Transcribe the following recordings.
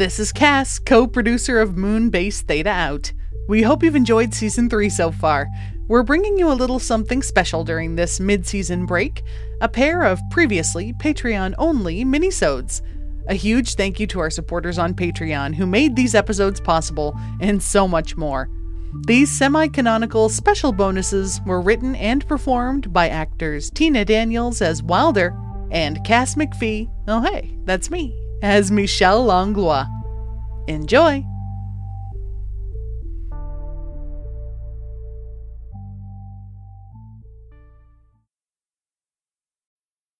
This is Cass, co producer of Moonbase Theta Out. We hope you've enjoyed season 3 so far. We're bringing you a little something special during this mid season break a pair of previously Patreon only minisodes. A huge thank you to our supporters on Patreon who made these episodes possible and so much more. These semi canonical special bonuses were written and performed by actors Tina Daniels as Wilder and Cass McPhee, oh hey, that's me, as Michelle Langlois. Enjoy!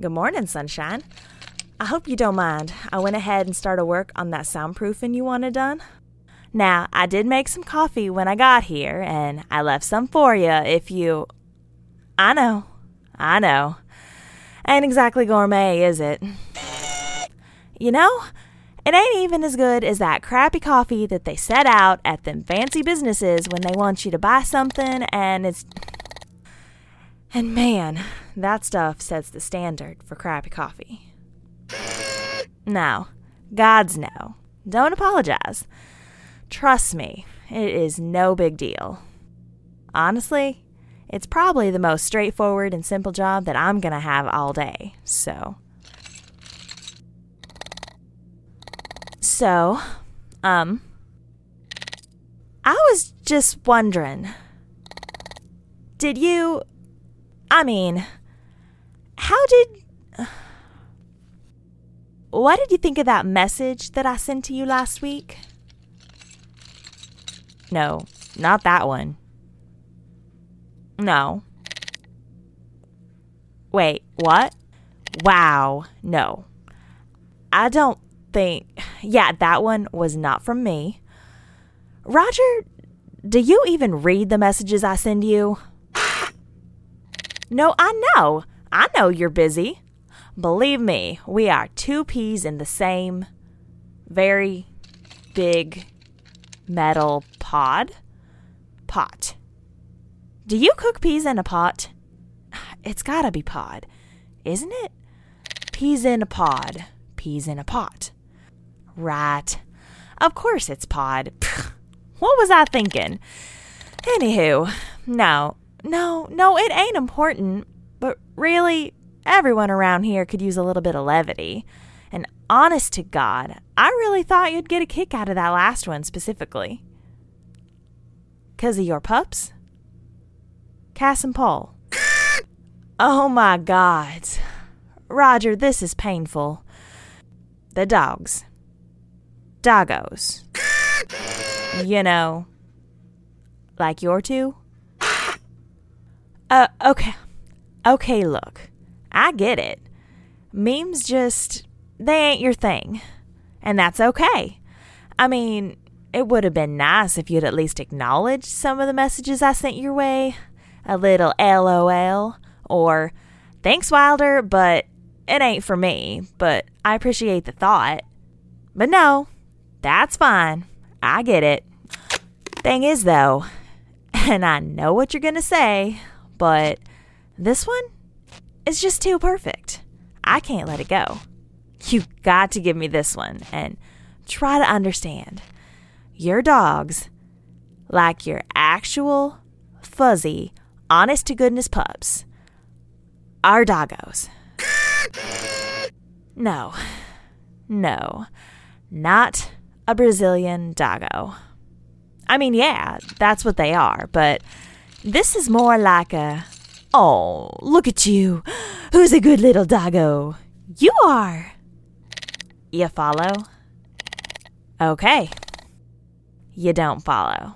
Good morning, sunshine. I hope you don't mind. I went ahead and started work on that soundproofing you wanted done. Now, I did make some coffee when I got here, and I left some for you if you. I know. I know. Ain't exactly gourmet, is it? You know, it ain't even as good as that crappy coffee that they set out at them fancy businesses when they want you to buy something and it's and man, that stuff sets the standard for crappy coffee. Now, God's no. Don't apologize. Trust me, it is no big deal. Honestly, it's probably the most straightforward and simple job that I'm going to have all day, so. So, um, I was just wondering did you I mean, how did. What did you think of that message that I sent to you last week? No, not that one. No. Wait, what? Wow, no. I don't think. Yeah, that one was not from me. Roger, do you even read the messages I send you? No, I know. I know you're busy. Believe me, we are two peas in the same very big metal pod. Pot. Do you cook peas in a pot? It's gotta be pod, isn't it? Peas in a pod, peas in a pot. Right. Of course it's pod. What was I thinking? Anywho, no, no, no, it ain't important. But really, everyone around here could use a little bit of levity. And honest to God, I really thought you'd get a kick out of that last one specifically. Because of your pups? Cass and Paul. oh my God. Roger, this is painful. The dogs. Doggos. you know, like your two? Uh, okay. Okay, look. I get it. Memes just, they ain't your thing. And that's okay. I mean, it would have been nice if you'd at least acknowledged some of the messages I sent your way. A little LOL or thanks, Wilder, but it ain't for me. But I appreciate the thought. But no, that's fine. I get it. Thing is, though, and I know what you're going to say, but this one is just too perfect. I can't let it go. You got to give me this one and try to understand. Your dogs, like your actual, fuzzy, honest to goodness pups, are doggos. No, no, not a Brazilian doggo. I mean, yeah, that's what they are, but this is more like a, oh, look at you. Who's a good little doggo? You are. You follow? Okay. You don't follow.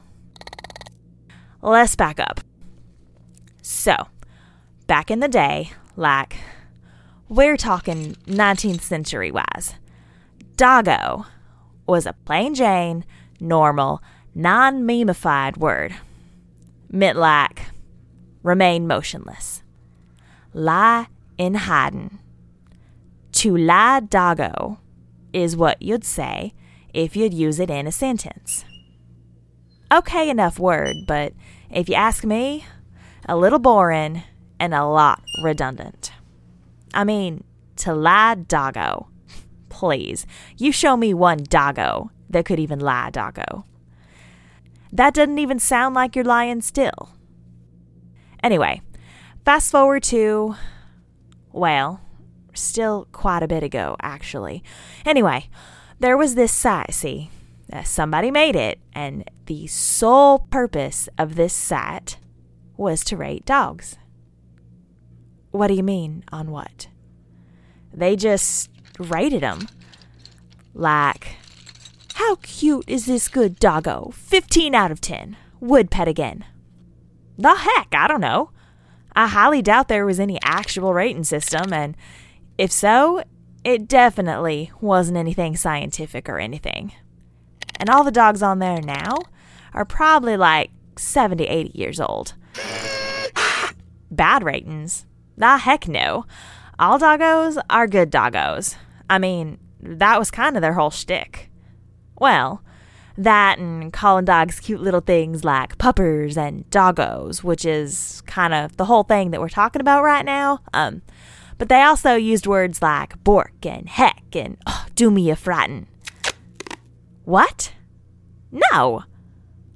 Let's back up. So, back in the day, like, We're talking 19th century wise. Doggo was a plain Jane, normal, non memeified word. Meant like remain motionless, lie in hiding. To lie doggo is what you'd say if you'd use it in a sentence. Okay enough word, but if you ask me, a little boring and a lot redundant. I mean, to lie doggo. Please, you show me one doggo that could even lie doggo. That doesn't even sound like you're lying still. Anyway, fast forward to, well, still quite a bit ago, actually. Anyway, there was this site, see, uh, somebody made it, and the sole purpose of this site was to rate dogs. What do you mean, on what? They just rated them. Like, how cute is this good doggo? 15 out of 10. Would pet again. The heck, I don't know. I highly doubt there was any actual rating system, and if so, it definitely wasn't anything scientific or anything. And all the dogs on there now are probably like 70, 80 years old. Bad ratings? The heck no. All doggos are good doggos. I mean, that was kind of their whole shtick. Well, that and calling dogs cute little things like puppers and doggos, which is kind of the whole thing that we're talking about right now. Um, but they also used words like bork and heck and oh, do me a frighten. What? No.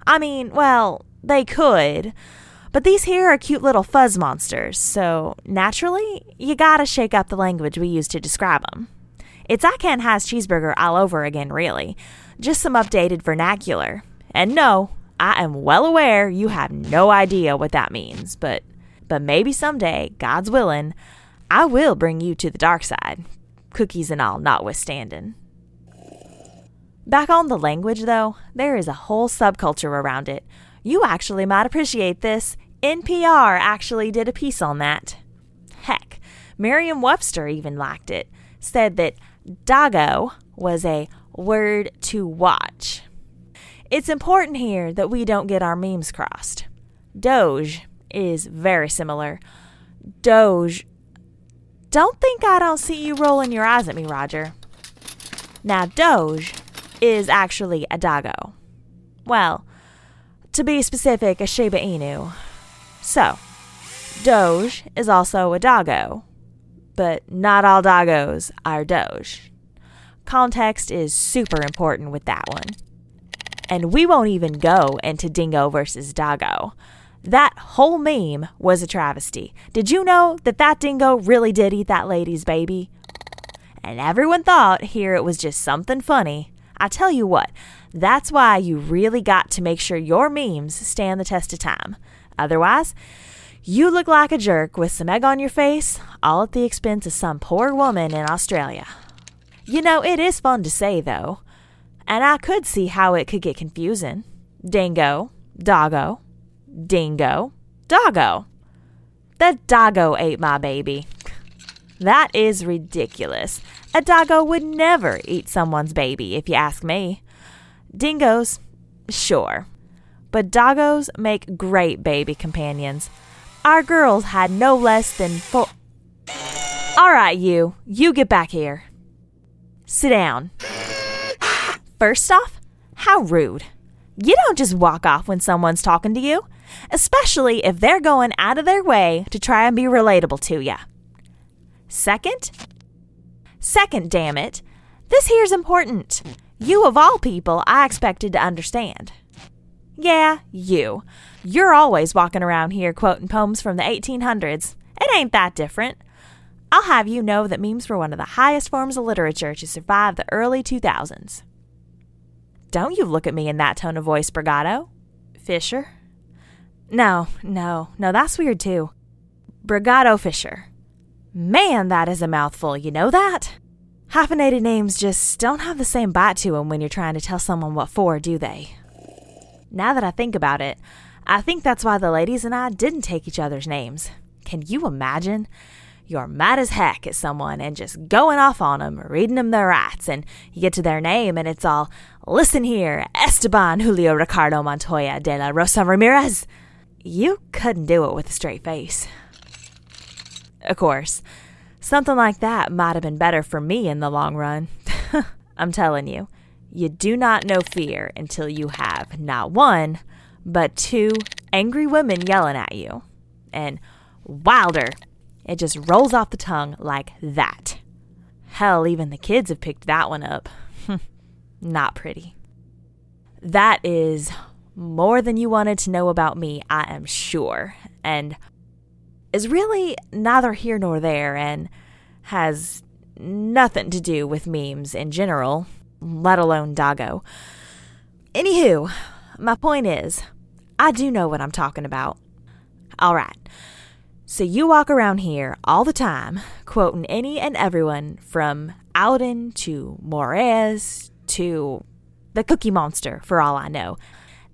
I mean, well, they could, but these here are cute little fuzz monsters, so naturally, you gotta shake up the language we use to describe them. It's I Can't Has Cheeseburger all over again, really. Just some updated vernacular. And no, I am well aware you have no idea what that means, but but maybe someday, God's willing, I will bring you to the dark side, cookies and all notwithstanding. Back on the language, though, there is a whole subculture around it. You actually might appreciate this. NPR actually did a piece on that. Heck, Merriam Webster even liked it, said that doggo was a word to watch. It's important here that we don't get our memes crossed. Doge is very similar. Doge. Don't think I don't see you rolling your eyes at me, Roger. Now, Doge is actually a doggo. Well, to be specific, a Shiba Inu. So, Doge is also a doggo, but not all doggos are Doge. Context is super important with that one. And we won't even go into dingo versus doggo. That whole meme was a travesty. Did you know that that dingo really did eat that lady's baby? And everyone thought here it was just something funny. I tell you what, that's why you really got to make sure your memes stand the test of time. Otherwise, you look like a jerk with some egg on your face, all at the expense of some poor woman in Australia. You know, it is fun to say, though, and I could see how it could get confusing. Dingo, doggo, dingo, doggo. The doggo ate my baby. That is ridiculous. A doggo would never eat someone's baby, if you ask me. Dingoes, sure. But doggos make great baby companions. Our girls had no less than four. All right, you. You get back here. Sit down. First off, how rude. You don't just walk off when someone's talking to you, especially if they're going out of their way to try and be relatable to you. Second, second, damn it, this here's important. You, of all people, I expected to understand. Yeah, you. You're always walking around here quoting poems from the 1800s. It ain't that different. I'll have you know that memes were one of the highest forms of literature to survive the early 2000s. Don't you look at me in that tone of voice, Brigado. Fisher? No, no, no, that's weird too. Brigado Fisher. Man, that is a mouthful, you know that? Hyphenated names just don't have the same bite to them when you're trying to tell someone what for, do they? Now that I think about it, I think that's why the ladies and I didn't take each other's names. Can you imagine? you're mad as heck at someone and just going off on them, reading them their rights, and you get to their name and it's all, listen here, Esteban Julio Ricardo Montoya de la Rosa Ramirez. You couldn't do it with a straight face. Of course, something like that might have been better for me in the long run. I'm telling you, you do not know fear until you have not one, but two angry women yelling at you. And wilder it just rolls off the tongue like that. Hell, even the kids have picked that one up. Not pretty. That is more than you wanted to know about me, I am sure, and is really neither here nor there and has nothing to do with memes in general, let alone Doggo. Anywho, my point is, I do know what I'm talking about. All right. So you walk around here all the time, quoting any and everyone from Alden to Moraes to the Cookie Monster, for all I know.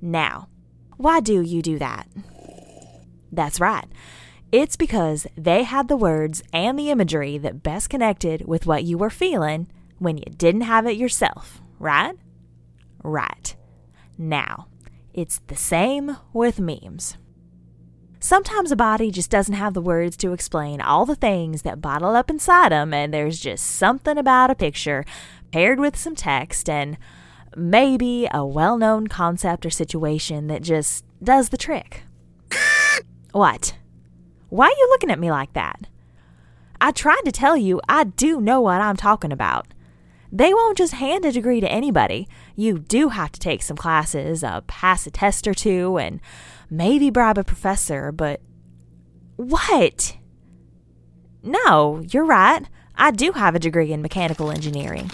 Now, why do you do that? That's right. It's because they had the words and the imagery that best connected with what you were feeling when you didn't have it yourself, right? Right. Now, it's the same with memes. Sometimes a body just doesn't have the words to explain all the things that bottle up inside them, and there's just something about a picture paired with some text and maybe a well known concept or situation that just does the trick. what? Why are you looking at me like that? I tried to tell you I do know what I'm talking about. They won't just hand a degree to anybody. You do have to take some classes, uh, pass a test or two, and maybe bribe a professor, but what? No, you're right. I do have a degree in mechanical engineering.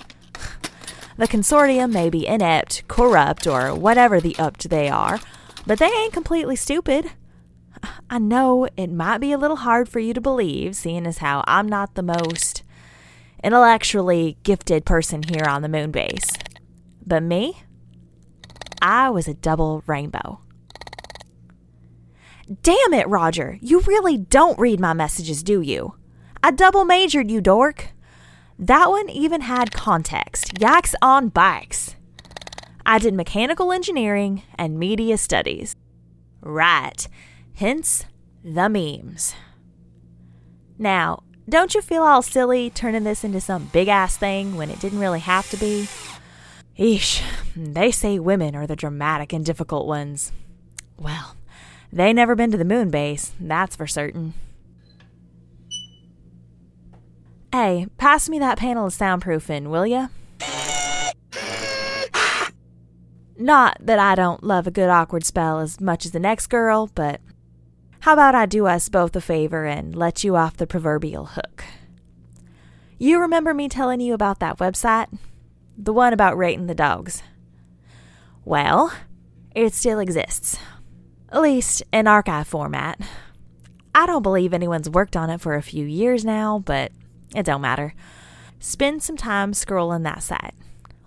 The consortium may be inept, corrupt, or whatever the upped they are, but they ain't completely stupid. I know it might be a little hard for you to believe, seeing as how I'm not the most intellectually gifted person here on the moon base. But me, I was a double rainbow. Damn it, Roger. You really don't read my messages, do you? I double majored, you dork. That one even had context. Yaks on bikes. I did mechanical engineering and media studies. Right. Hence the memes. Now, don't you feel all silly turning this into some big ass thing when it didn't really have to be? Eesh, they say women are the dramatic and difficult ones. Well, they never been to the moon base, that's for certain. Hey, pass me that panel of soundproofing, will ya? Not that I don't love a good awkward spell as much as the next girl, but how about I do us both a favor and let you off the proverbial hook? You remember me telling you about that website? The one about rating the dogs. Well, it still exists. At least in archive format. I don't believe anyone's worked on it for a few years now, but it don't matter. Spend some time scrolling that site.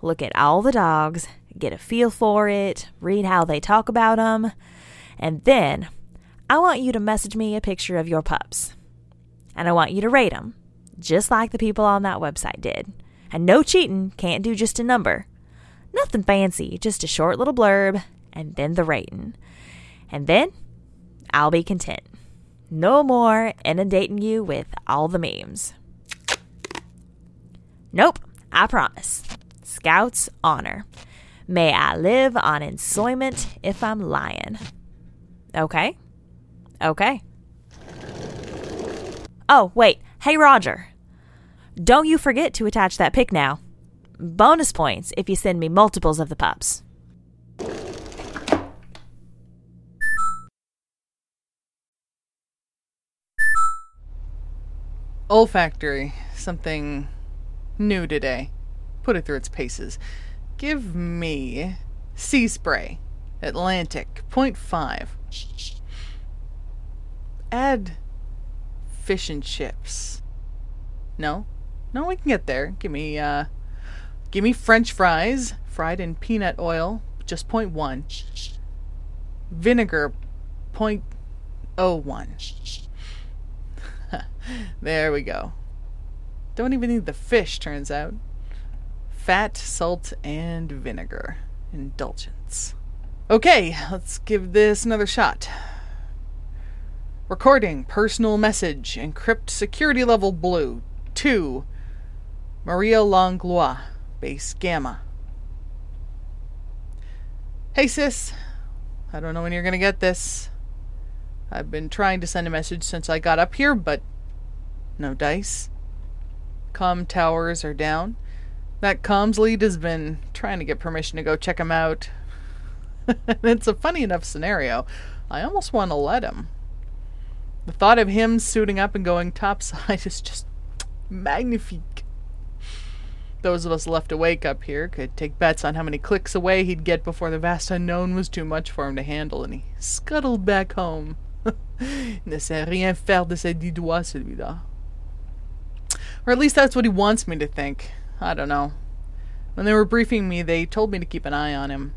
Look at all the dogs, get a feel for it, read how they talk about them, and then I want you to message me a picture of your pups. And I want you to rate them, just like the people on that website did. And no cheating, can't do just a number. Nothing fancy, just a short little blurb and then the rating and then I'll be content. No more inundating you with all the memes. Nope, I promise. Scout's honor. May I live on ensoyment if I'm lying. Okay? Okay. Oh, wait. Hey, Roger. Don't you forget to attach that pic now. Bonus points if you send me multiples of the pups. Olfactory. Something new today. Put it through its paces. Give me sea spray. Atlantic. 0.5. Add fish and chips. No? No, we can get there. Give me, uh, give me french fries, fried in peanut oil, just 0.1. Vinegar, 0.01. there we go. Don't even need the fish, turns out. Fat, salt, and vinegar. Indulgence. Okay, let's give this another shot. Recording personal message, encrypt security level blue. 2. Maria Langlois, base gamma. Hey sis, I don't know when you're gonna get this. I've been trying to send a message since I got up here, but no dice. Com towers are down. That comms lead has been trying to get permission to go check him out. it's a funny enough scenario. I almost want to let him. The thought of him suiting up and going topside is just magnifique. Those of us left awake up here could take bets on how many clicks away he'd get before the vast unknown was too much for him to handle, and he scuttled back home. ne sait rien faire de ses dix doigts, celui-là. Or at least that's what he wants me to think. I don't know. When they were briefing me, they told me to keep an eye on him.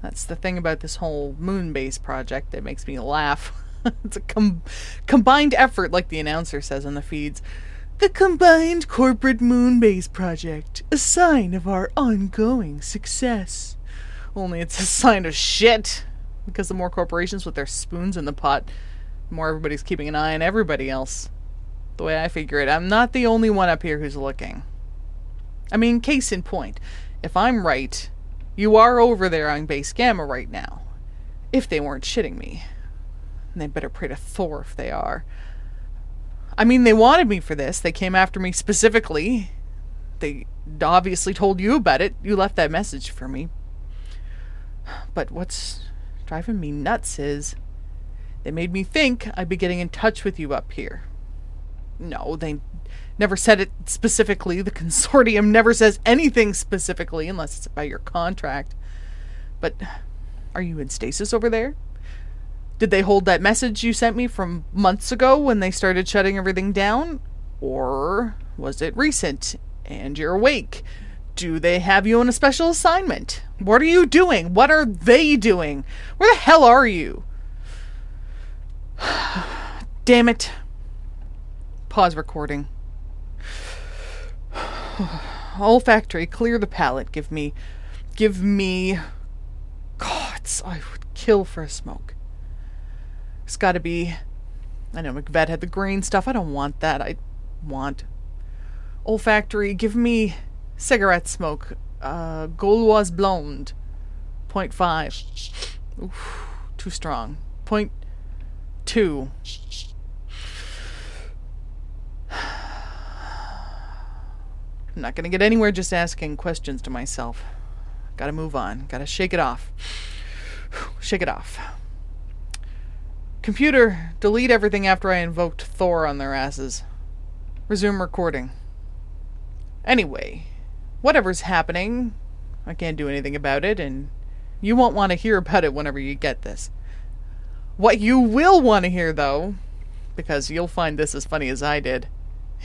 That's the thing about this whole moon base project that makes me laugh. it's a com- combined effort, like the announcer says in the feeds. The combined corporate moon base project, a sign of our ongoing success. Only it's a sign of shit. Because the more corporations with their spoons in the pot, the more everybody's keeping an eye on everybody else. The way I figure it, I'm not the only one up here who's looking. I mean, case in point, if I'm right, you are over there on base gamma right now. If they weren't shitting me. And they better pray to Thor if they are. I mean, they wanted me for this. They came after me specifically. They obviously told you about it. You left that message for me. But what's driving me nuts is they made me think I'd be getting in touch with you up here. No, they never said it specifically. The consortium never says anything specifically unless it's about your contract. But are you in stasis over there? Did they hold that message you sent me from months ago when they started shutting everything down? Or was it recent and you're awake? Do they have you on a special assignment? What are you doing? What are they doing? Where the hell are you? Damn it. Pause recording. Olfactory, clear the palate. Give me. Give me. Gods, I would kill for a smoke. It's gotta be. I know McVet had the green stuff. I don't want that. I want. Olfactory, give me cigarette smoke. Uh, Gauloise Blonde. Point five. Oof, too strong. Point two. I'm not gonna get anywhere just asking questions to myself. Gotta move on. Gotta shake it off. Shake it off. Computer, delete everything after I invoked Thor on their asses. Resume recording. Anyway, whatever's happening, I can't do anything about it, and you won't want to hear about it whenever you get this. What you will want to hear, though, because you'll find this as funny as I did,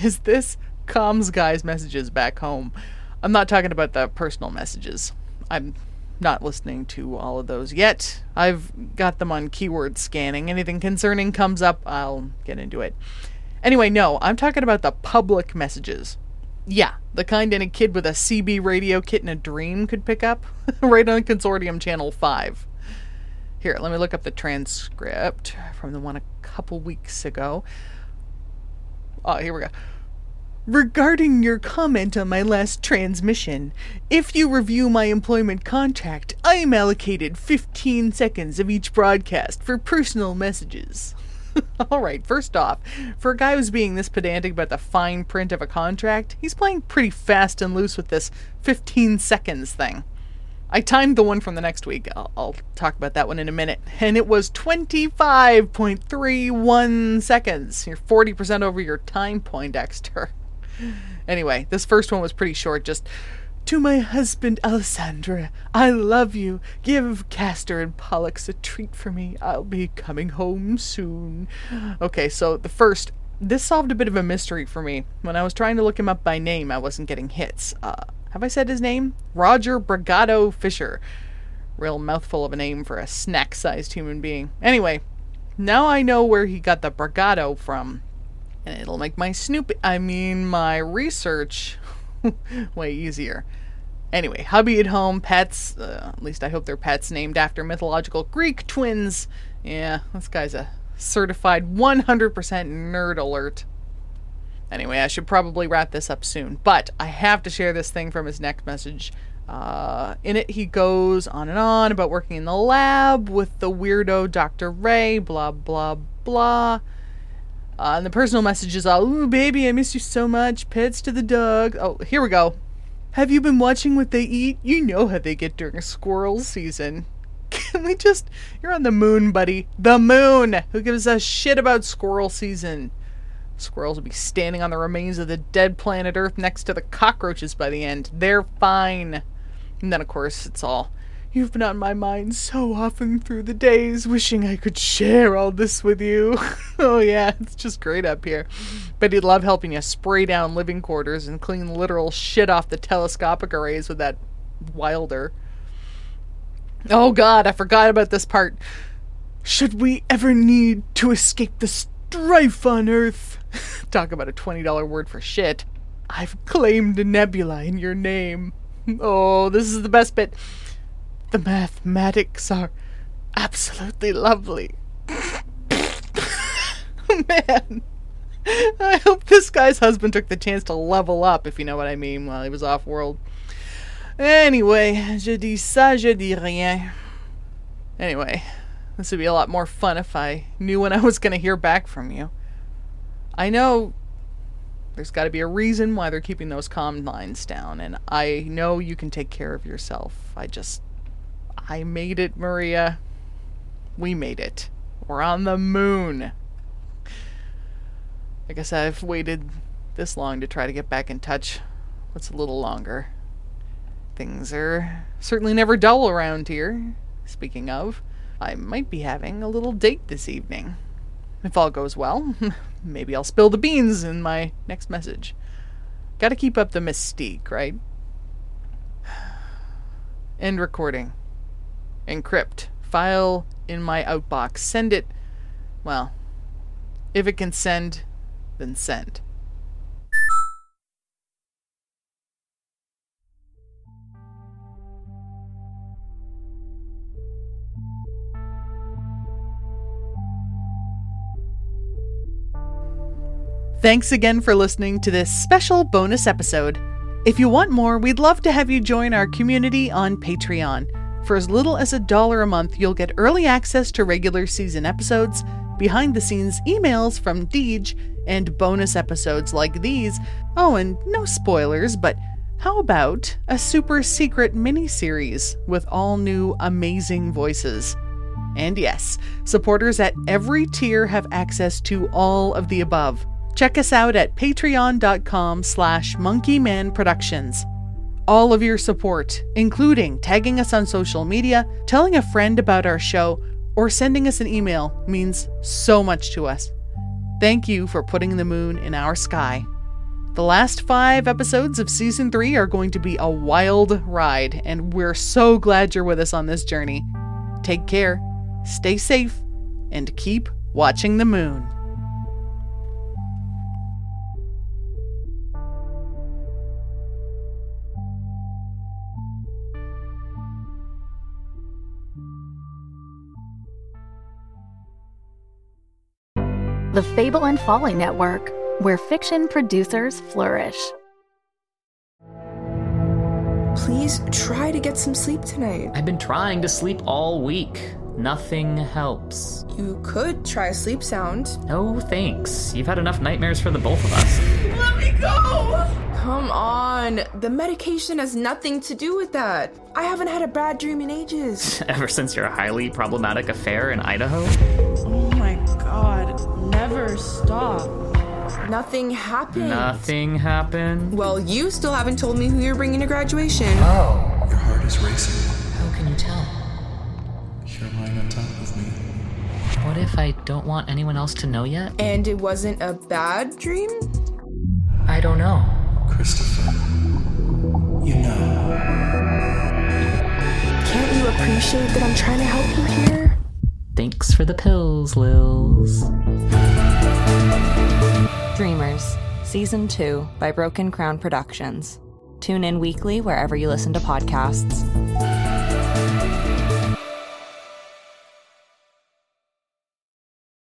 is this comms guy's messages back home. I'm not talking about the personal messages. I'm not listening to all of those yet. I've got them on keyword scanning. Anything concerning comes up, I'll get into it. Anyway, no, I'm talking about the public messages. Yeah, the kind any kid with a CB radio kit in a dream could pick up, right on Consortium Channel 5. Here, let me look up the transcript from the one a couple weeks ago. Oh, here we go. Regarding your comment on my last transmission, if you review my employment contract, I am allocated 15 seconds of each broadcast for personal messages. Alright, first off, for a guy who's being this pedantic about the fine print of a contract, he's playing pretty fast and loose with this 15 seconds thing. I timed the one from the next week. I'll, I'll, talk about that one in a minute. And it was 25.31 seconds. You're 40% over your time point, Dexter. Anyway, this first one was pretty short. Just to my husband Alessandra, I love you. Give Castor and Pollux a treat for me. I'll be coming home soon. Okay, so the first. This solved a bit of a mystery for me. When I was trying to look him up by name, I wasn't getting hits. Uh, have I said his name? Roger Brigado Fisher. Real mouthful of a name for a snack sized human being. Anyway, now I know where he got the Brigado from. And it'll make my snoop, I mean, my research way easier. Anyway, hubby at home, pets, uh, at least I hope they're pets named after mythological Greek twins. Yeah, this guy's a certified 100% nerd alert. Anyway, I should probably wrap this up soon, but I have to share this thing from his next message. Uh, in it, he goes on and on about working in the lab with the weirdo Dr. Ray, blah, blah, blah. Uh, and the personal message is all, Ooh, baby, I miss you so much. Pets to the dog. Oh, here we go. Have you been watching what they eat? You know how they get during squirrel season. Can we just. You're on the moon, buddy. The moon! Who gives a shit about squirrel season? Squirrels will be standing on the remains of the dead planet Earth next to the cockroaches by the end. They're fine. And then, of course, it's all. You've been on my mind so often through the days, wishing I could share all this with you. oh, yeah, it's just great up here. But he'd love helping you spray down living quarters and clean literal shit off the telescopic arrays with that wilder. Oh, God, I forgot about this part. Should we ever need to escape the strife on Earth? Talk about a $20 word for shit. I've claimed a nebula in your name. Oh, this is the best bit. The mathematics are absolutely lovely. Oh, man. I hope this guy's husband took the chance to level up, if you know what I mean, while he was off world. Anyway, je dis ça, je dis rien. Anyway, this would be a lot more fun if I knew when I was going to hear back from you. I know there's got to be a reason why they're keeping those comm lines down, and I know you can take care of yourself. I just. I made it, Maria. We made it. We're on the moon. I guess I've waited this long to try to get back in touch. What's a little longer? Things are certainly never dull around here. Speaking of, I might be having a little date this evening. If all goes well, maybe I'll spill the beans in my next message. Gotta keep up the mystique, right? End recording. Encrypt. File in my outbox. Send it. Well, if it can send, then send. Thanks again for listening to this special bonus episode. If you want more, we'd love to have you join our community on Patreon. For as little as a dollar a month, you'll get early access to regular season episodes, behind the scenes emails from Deej, and bonus episodes like these. Oh, and no spoilers, but how about a super secret mini series with all new amazing voices? And yes, supporters at every tier have access to all of the above. Check us out at patreon.com slash monkeymanproductions. All of your support, including tagging us on social media, telling a friend about our show, or sending us an email, means so much to us. Thank you for putting the moon in our sky. The last five episodes of season three are going to be a wild ride, and we're so glad you're with us on this journey. Take care, stay safe, and keep watching the moon. The Fable and Folly Network, where fiction producers flourish. Please try to get some sleep tonight. I've been trying to sleep all week. Nothing helps. You could try a sleep sound. No thanks. You've had enough nightmares for the both of us. Let me go! Come on. The medication has nothing to do with that. I haven't had a bad dream in ages. Ever since your highly problematic affair in Idaho? Oh my god. Never stop. Nothing happened. Nothing happened. Well, you still haven't told me who you're bringing to graduation. Oh. Your heart is racing. How can you tell? You're lying on top of me. What if I don't want anyone else to know yet? And it wasn't a bad dream? I don't know. Christopher. You know. Can't you appreciate that I'm trying to help you here? Thanks for the pills, Lils. Dreamers, Season 2 by Broken Crown Productions. Tune in weekly wherever you listen to podcasts.